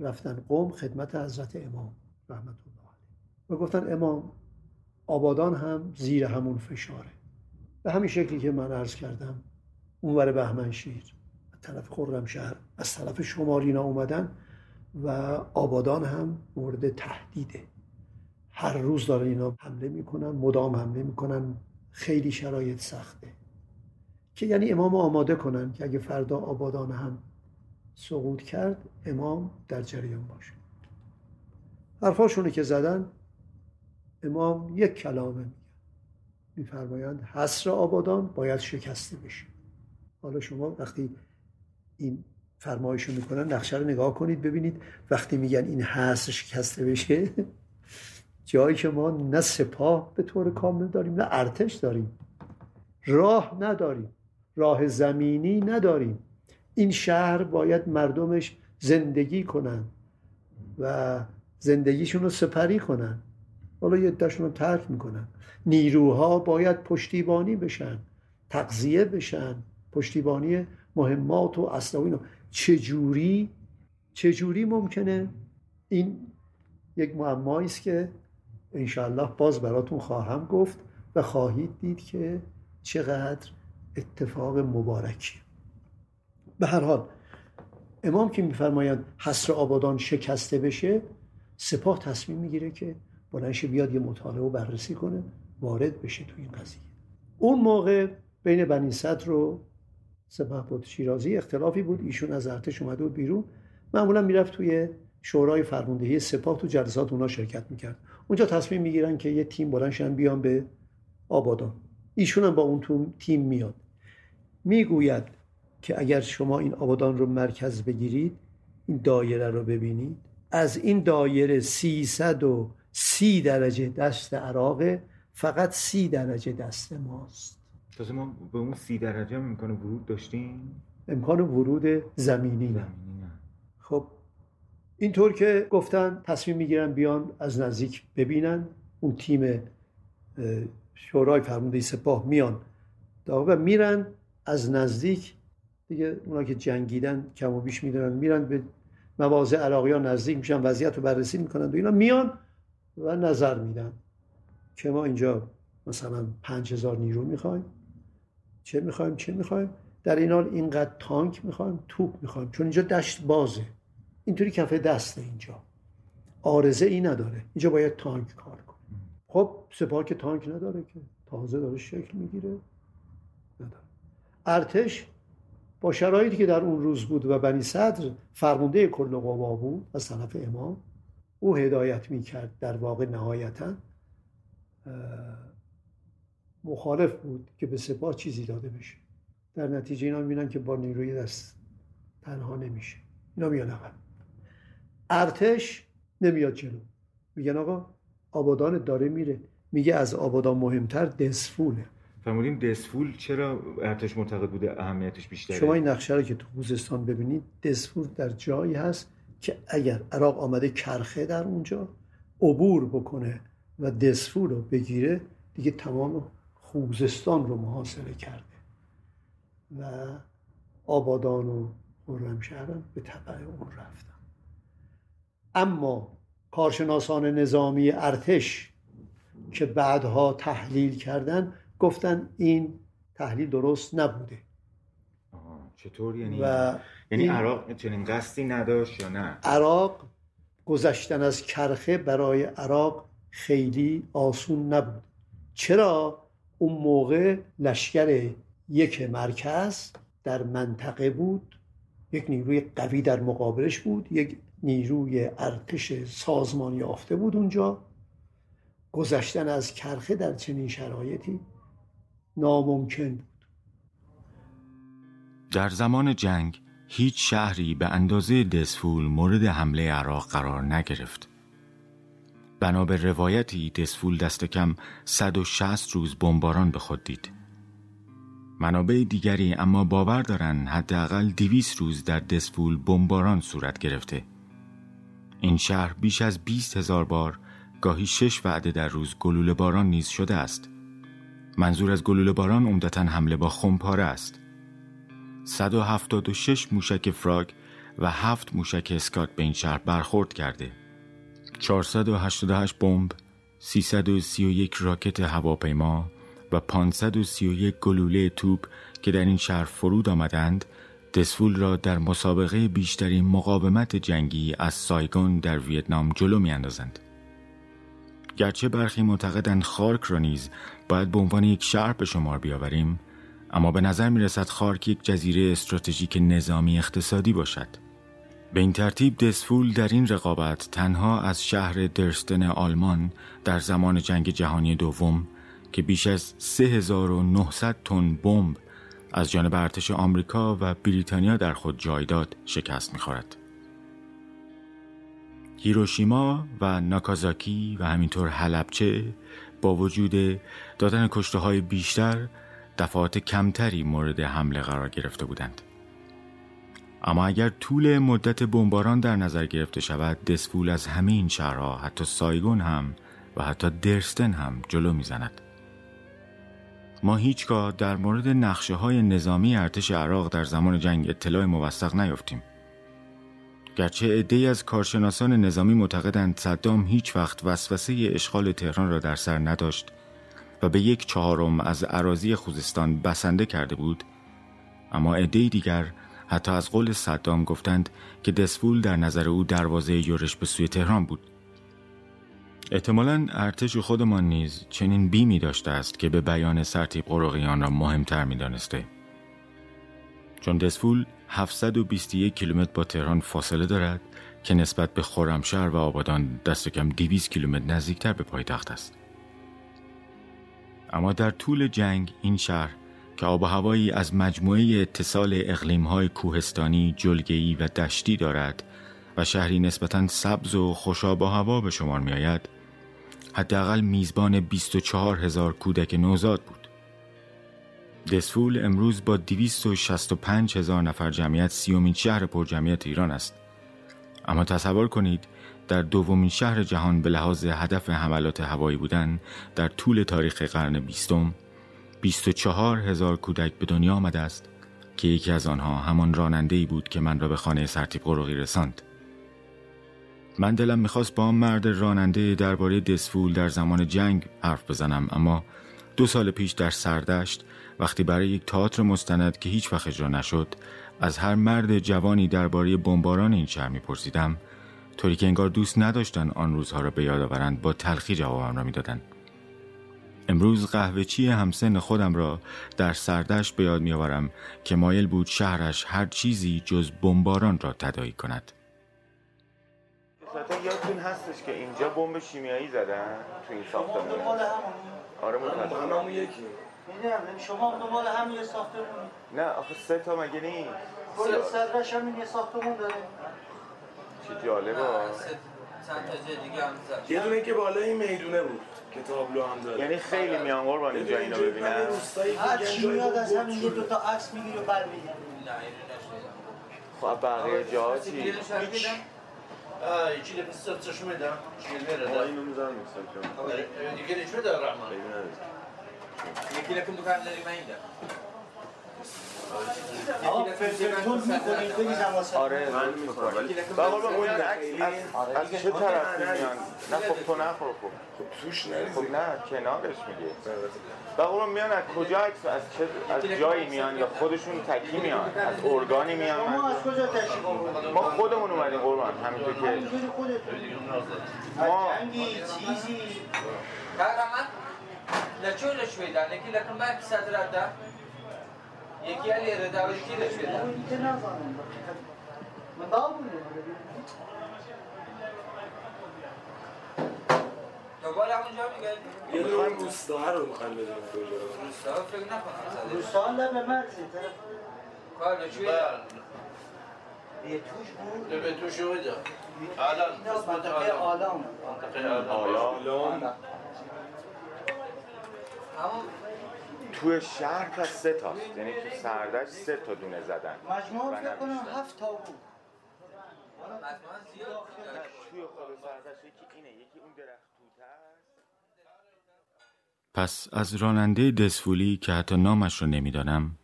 رفتن قوم خدمت حضرت امام رحمت الله علیه. و گفتن امام آبادان هم زیر همون فشاره. به همین شکلی که من عرض کردم اونور بهمنشیر طرف خرمشهر از طرف شمارینا اومدن و آبادان هم مورد تهدیده. هر روز دارن اینا حمله می‌کنن مدام حمله می‌کنن خیلی شرایط سخته. که یعنی امام آماده کنن که اگه فردا آبادان هم سقوط کرد امام در جریان باشه. حرفاشونه که زدن امام یک کلامه میگن میفرمایند حسر آبادان باید شکسته بشه. حالا شما وقتی این فرمایش رو می‌کنن نقشه رو نگاه کنید ببینید. وقتی میگن این حسر شکسته بشه جایی که ما نه سپاه به طور کامل داریم نه ارتش داریم. راه نداریم. راه زمینی نداریم. این شهر باید مردمش زندگی کنن و زندگیشون رو سپری کنن. حالا یه دشون رو ترک می‌کنن. نیروها باید پشتیبانی بشن تقضیه بشن. پشتیبانی مهمات و اسلحه اینا. چجوری؟ چجوری ممکنه؟ این یک معمایی است که انشاءالله باز براتون خواهم گفت و خواهید دید که چقدر اتفاق مبارکی. به هر حال امام که میفرمایند حصر آبادان شکسته بشه سپاه تصمیم می‌گیره که بلنش بیاد یه مطالعه و بررسی کنه وارد بشه تو این قضیه. اون موقع بین بنی صدر و سپه بود شیرازی اختلافی بود. ایشون از ارتش اومده بود بیرون. معمولا می‌رفت توی شورای فرماندهی سپاه تو جلسات اونا شرکت می‌کرد. اونجا تصمیم می‌گیرن که یه تیم بلنشن بیان به آبادان. ایشون هم با اون تیم میاد. می‌گوید که اگر شما این آبادان رو مرکز بگیرید این دایره رو ببینید. از این دایره 330 درجه دست عراق فقط سی درجه دست ماست. تازه ما به اون سی درجه هم امکان ورود داشتیم امکان ورود زمینی نه. خب اینطور که گفتن تصمیم می‌گیرن بیان از نزدیک ببینن. اون تیم شورای فرمانده سپاه میان. و میرن از نزدیک. دیگه اونا که جنگیدن کم و بیش می‌دونن میرن به مواضع عراقیان نزدیک میشن وضعیت رو بررسی می‌کنن و اینا میان و نظر میدن که ما اینجا مثلا پنج هزار نیرو می‌خوایم. چه می‌خوایم چه می‌خوایم؟ در این حال اینقدر تانک می‌خوایم توپ می‌خوایم. چون اینجا دشت بازه. اینطوری کفه دسته اینجا. آرزه ای نداره. اینجا باید تانک کار کنه. خب سپاه که تانک نداره که. تازه داره شکل می‌گیره. نداره. ارتش با شرایطی که در اون روز بود و بنی صدر فرمانده کل قوا بود از طرف امام او هدایت می‌کرد در واقع نهایتا. مخالف بود که به سپاه چیزی داده بشه. در نتیجه اینا می‌بینن که با نیروی دست تنها نمیشه. اینا میان عقب. ارتش نمیاد جلو. میگن آقا آبادان داره میره. میگه از آبادان مهمتر دسفوله فرمودین دسفول چرا ارتش معتقد بوده اهمیتش بیشتره؟ شما این نقشه رو که تو خوزستان ببینید دسفول در جایی هست که اگر عراق آمده کرخه در اونجا عبور بکنه و دسفول رو بگیره دیگه تمام خوزستان رو محاصره کرده و آبادان و خرمشهرم به تبع اون رفتن. اما کارشناسان نظامی ارتش که بعدها تحلیل کردن گفتن این تحلیل درست نبوده. چطور؟ یعنی و یعنی عراق چنین قصدی نداشت یا نه؟ عراق گذشتن از کرخه برای عراق خیلی آسون نبود. چرا؟ اون موقع لشکر یک مرکز در منطقه بود. یک نیروی قوی در مقابلش بود. یک نیروی ارتش سازمان یافته بود اونجا. گذشتن از کرخه در چنین شرایطی ناممکن بود. در زمان جنگ هیچ شهری به اندازه دسفول مورد حمله عراق قرار نگرفت. بنا به روایتی دسفول دست کم 160 روز بمباران به خود دید. منابع دیگری اما باور دارند حداقل 200 روز در دسفول بمباران صورت گرفته. این شهر بیش از 20 هزار بار گاهی شش وعده در روز گلوله باران نیز شده است. منظور از گلوله باران عمدتا حمله با خمپاره است. 176 موشک فراگ و 7 موشک اسکات به این شهر برخورد کرده. 488 بمب 331 راکت هواپیما و 531 گلوله توپ که در این شهر فرود آمدند دسفول را در مسابقه بیشترین مقاومت جنگی از سایگون در ویتنام جلو می اندازند. گرچه برخی معتقدند خارک را نیز باید به عنوان یک شهر به شمار بیاوریم اما به نظر می رسد خارک یک جزیره استراتژیک نظامی اقتصادی باشد به این ترتیب دسفول در این رقابت تنها از شهر درستن آلمان در زمان جنگ جهانی دوم که بیش از 3900 تن بمب از جانب ارتش آمریکا و بریتانیا در خود جای داد شکست می‌خورد. هیروشیما و ناکازاکی و همینطور حلبچه با وجود دادن کشته های بیشتر دفعات کمتری مورد حمله قرار گرفته بودند. اما اگر طول مدت بمباران در نظر گرفته شود دسفول از همه این شهرها حتی سایگون هم و حتی درستن هم جلو می‌زند. ما هیچگاه در مورد نقشه های نظامی ارتش عراق در زمان جنگ اطلاع موثق نیافتیم. گرچه عدهای از کارشناسان نظامی معتقدند صدام هیچ وقت وسوسه اشغال تهران را در سر نداشت و به یک چهارم از عراضی خوزستان بسنده کرده بود اما عده دیگر حتی از قول صدام گفتند که دسفول در نظر او دروازه یورش به سوی تهران بود احتمالا ارتش خودمان نیز چنین بیمی داشته است که به بیان سرتیب قرقیان را مهمتر می دانسته. چون دسفول 721 کیلومتر با تهران فاصله دارد که نسبت به خرمشهر و آبادان دست کم 200 کیلومتر نزدیکتر به پایتخت است. اما در طول جنگ این شهر که آب و هوایی از مجموعه اتصال اقلیمهای کوهستانی، جلگه‌ای و دشتی دارد و شهری نسبتا سبز و خوشاب و هوا به شمار می آید حداقل میزبان 24 هزار کودک نوزاد بود. دسفول امروز با 265 هزار نفر جمعیت سیومین شهر پر جمعیت ایران است. اما تصور کنید در دومین شهر جهان به لحاظ هدف حملات هوایی بودن در طول تاریخ قرن بیستم 24 هزار کودک به دنیا آمده است که یکی از آنها همان راننده ای بود که من را به خانه سرتیب قرقی رساند. من دلم می‌خواست با مرد راننده درباره دسفول در زمان جنگ حرف بزنم اما دو سال پیش در سردشت وقتی برای یک تئاتر مستند که هیچ وقت اجرا نشد از هر مرد جوانی درباره بمباران این شهر میپرسیدم طوری که انگار دوست نداشتن آن روزها را به یاد آورند با تلخی جوابم را می‌دادند امروز قهوهچی همسن خودم را در سردشت به یاد میآورم که مایل بود شهرش هر چیزی جز بمباران را تدایی کند. یادتون هستش که اینجا بمب شیمیایی زدن تو این ساختمون آره متاسفم. همون یکی. می‌دونم شما دنبال هم یه ساختمون نه آخه سه تا مگه نیست؟ کل صدرش هم یه ساختمون داره. چه جالبه. چند تا جای دیگه هم زد. یه دونه که بالای می‌دونه بود. که تابلو هم داره. یعنی خیلی میان قربان اینجا اینو ببینن. هر چی میاد از همین یه دوتا عکس می‌گیری و برمیگردی خب بقیه جا چی؟ یکی ده پس سرچش میدم. چیل میره اینو می‌ذارم دیگه نیش میده رحمان. یکی لکم آره من بابا اون عکس از چه طرفی میان نه خب تو نخور خب خب. توش خب نه کنارش میگه بابا میان از کجا عکس از چه از جایی میان یا خودشون تکی میان؟ از ارگانی میان ما از کجا تشریف ما خودمون اومدیم قربان همینطور که ما جنگی چیزی. kahraman لچو لچو ده لکی لکن من صدر ده یکی علی و یکی لچو ده من داغونه دوباره همونجا میگردی یه دونه روستا رو می‌خوایم بدونیم کجا. روستا فکر نکنم روستا لب مرزی. طرف کار ده به توش بود. به توش بوده الان. منطقه آلام منطقه آلام تو شهر پس سه تا یعنی تو سردش سه تا دونه زدن. مجموع فکر کنم هفت تا بود. توی خود سردش یکی اینه یکی اون درخت پس از راننده دسفولی که حتی نامش رو نمی‌دانم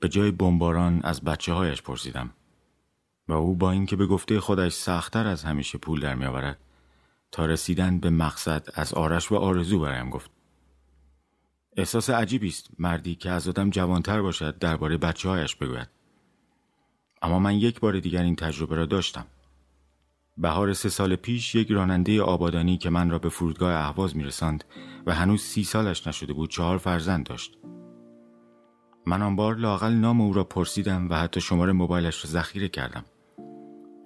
به جای بمباران از بچه هایش پرسیدم. و او با اینکه به گفته خودش سختتر از همیشه پول در می آورد تا رسیدن به مقصد از آرش و آرزو برایم گفت. احساس عجیبی است مردی که از آدم جوانتر باشد درباره بچه هایش بگوید. اما من یک بار دیگر این تجربه را داشتم. بهار سه سال پیش یک راننده آبادانی که من را به فرودگاه اهواز میرساند و هنوز سی سالش نشده بود چهار فرزند داشت. من آن بار لاقل نام او را پرسیدم و حتی شماره موبایلش را ذخیره کردم.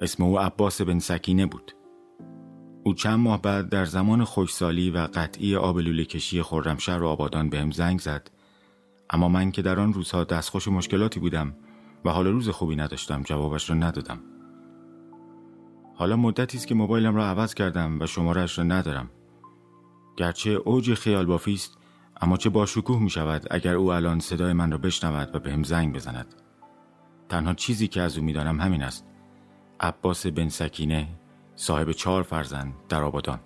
اسم او عباس بن سکینه بود. او چند ماه بعد در زمان خوشسالی و قطعی آب لوله کشی خرمشهر و آبادان بهم زنگ زد. اما من که در آن روزها دستخوش مشکلاتی بودم و حالا روز خوبی نداشتم جوابش را ندادم. حالا مدتی است که موبایلم را عوض کردم و شمارش را ندارم. گرچه اوج خیال بافی است اما چه باشکوه می شود اگر او الان صدای من را بشنود و بهم زنگ بزند. تنها چیزی که از او می‌دانم همین است. عباس بن سکینه صاحب چهار فرزند در آبادان.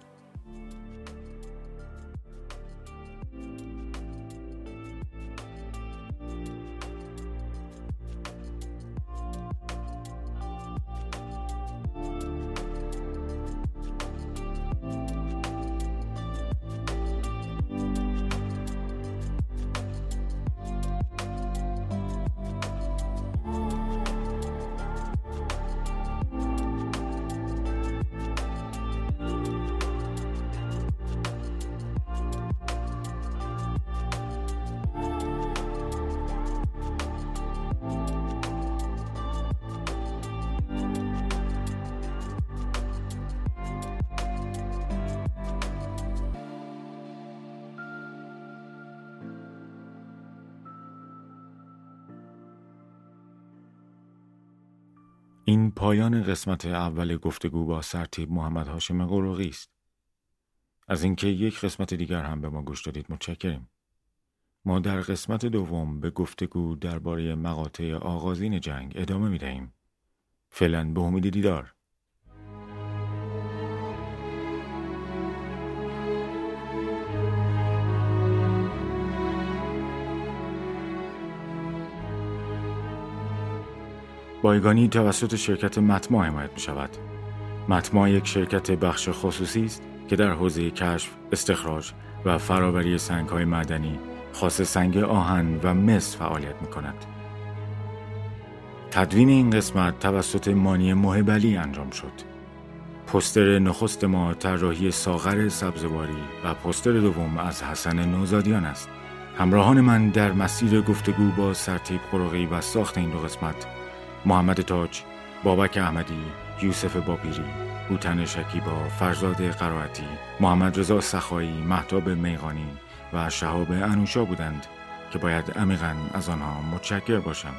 پایان قسمت اول گفتگو با سرتیب محمد هاشم قروقی است. از اینکه یک قسمت دیگر هم به ما گوش دادید متشکریم. ما در قسمت دوم به گفتگو درباره مقاطع آغازین جنگ ادامه می دهیم. فعلا به امید دیدار. بایگانی توسط شرکت متما حمایت می شود. متما یک شرکت بخش خصوصی است که در حوزه کشف، استخراج و فرآوری های معدنی خاص سنگ آهن و مس فعالیت می کند. تدوین این قسمت توسط مانی محبلی انجام شد. پستر نخست ما طراحی ساغر سبزواری و پستر دوم از حسن نوزادیان است. همراهان من در مسیر گفتگو با سرتیب قرقی و ساخت این دو قسمت محمد تاج، بابک احمدی، یوسف بابیری، بوتن شکیبا، فرزاد قرائتی، محمد رضا سخایی، محتاب میغانی و شهاب انوشا بودند که باید عمیقا از آنها متشکر باشم.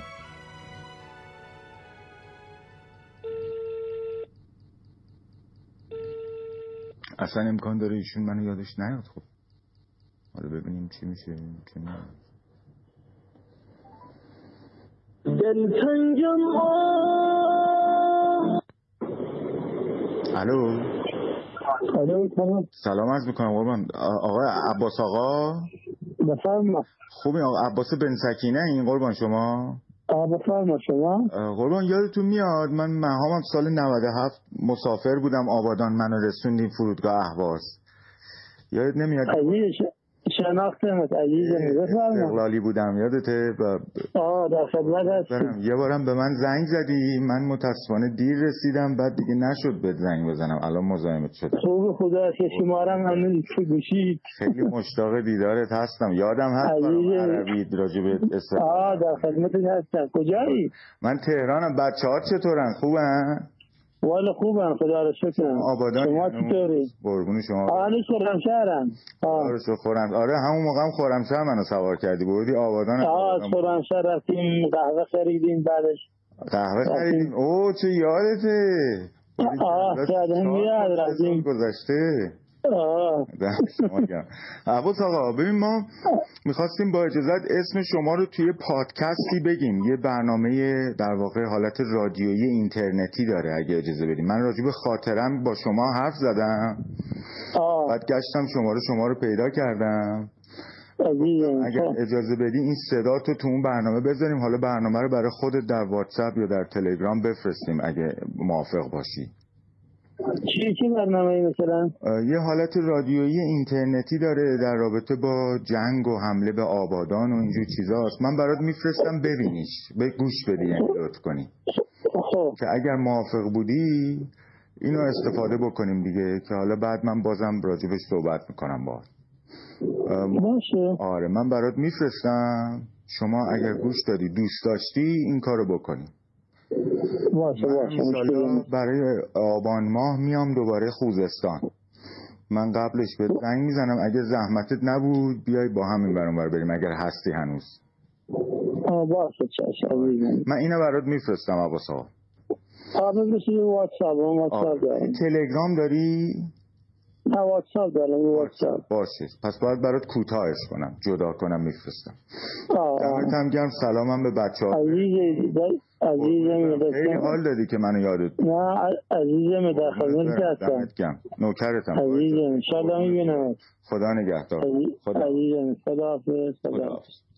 اصلا امکان داره ایشون منو یادش نیاد خب حالا ببینیم چی میشه چی دلتنگم الو. سلام. از می‌کنم قربان. آقای عباس آقا؟ بفرما. خوبی؟ آقا عباس بن سکینه این قربان شما؟ بفرما. شما؟ قربان یادتون میاد من مهامم سال 97 مسافر بودم آبادان منو رسوندیم فرودگاه اهواز. یادت نمیاد؟ شناختمت عزیزم استقلالی بودم یادته با... آه در خدمت یه بارم به من زنگ زدی. من متاسفانه دیر رسیدم بعد دیگه نشد به زنگ بزنم. الان مزاحمت شدم. خوب خدا که شما هم همین گوشید خیلی مشتاق دیدارت هستم. یادم هست عربی راجع به آه در خدمت هستم. کجایی؟ من تهرانم. بچه ها چطورن؟ خوبن؟ والا خوبم خدا رو شکر. آبادان شما چطوری قربون شما. آره خرمشهرم آره خورم. آره همون موقع هم خرمشهر منو سوار کردی. بودی آبادان آه خرمشهر رفتیم قهوه خریدیم بعدش. قهوه خریدیم. او چه یادته. آه میاد رفتیم. گذشته. عباس آقا ببین ما می‌خواستیم با اجازت اسم شما رو توی پادکستی بگیم. یه برنامه در واقع حالت رادیویی اینترنتی داره اگه اجازه بدیم. من راجع به خاطرم با شما حرف زدم. بعد گشتم شما رو شما رو پیدا کردم. اگر اجازه بدی این صدا تو تو اون برنامه بذاریم. حالا برنامه رو برای خودت در واتساپ یا در تلگرام بفرستیم اگه موافق باشی. چی چی برنامه مثلا؟ یه حالت رادیویی اینترنتی داره در رابطه با جنگ و حمله به آبادان و اینجور چیزاست. من برات میفرستم ببینیش. به گوش بدی یعنی لطف کنی. خب. که اگر موافق بودی اینو استفاده بکنیم دیگه که حالا بعد من بازم راجبش صحبت می‌کنم با. باشه. آره من برات میفرستم. شما اگر گوش دادی دوست داشتی این کارو بکنی. باشه باشه برای آبان ماه میام دوباره خوزستان. من قبلش به زنگ می‌زنم. اگه زحمتت نبود بیای با همین برون بریم اگر هستی هنوز. باشه چشم من اینو برات میفرستم عباس آقا آره واتساپ تلگرام داری؟ نه واتساپ دارم واتساپ. باشه. پس باید برات کوتاهش کنم. جدا کنم میفرستم. دمت هم گرم. سلامم به بچه ها عزیزم خیلی حال دادی که منو یادت نه عزیزم در خدمت هستم. نوکرتم. عزیزم انشالله می‌بینم خدا نگهدار. خدا عزیزم خدا. حافظ خدا حافظ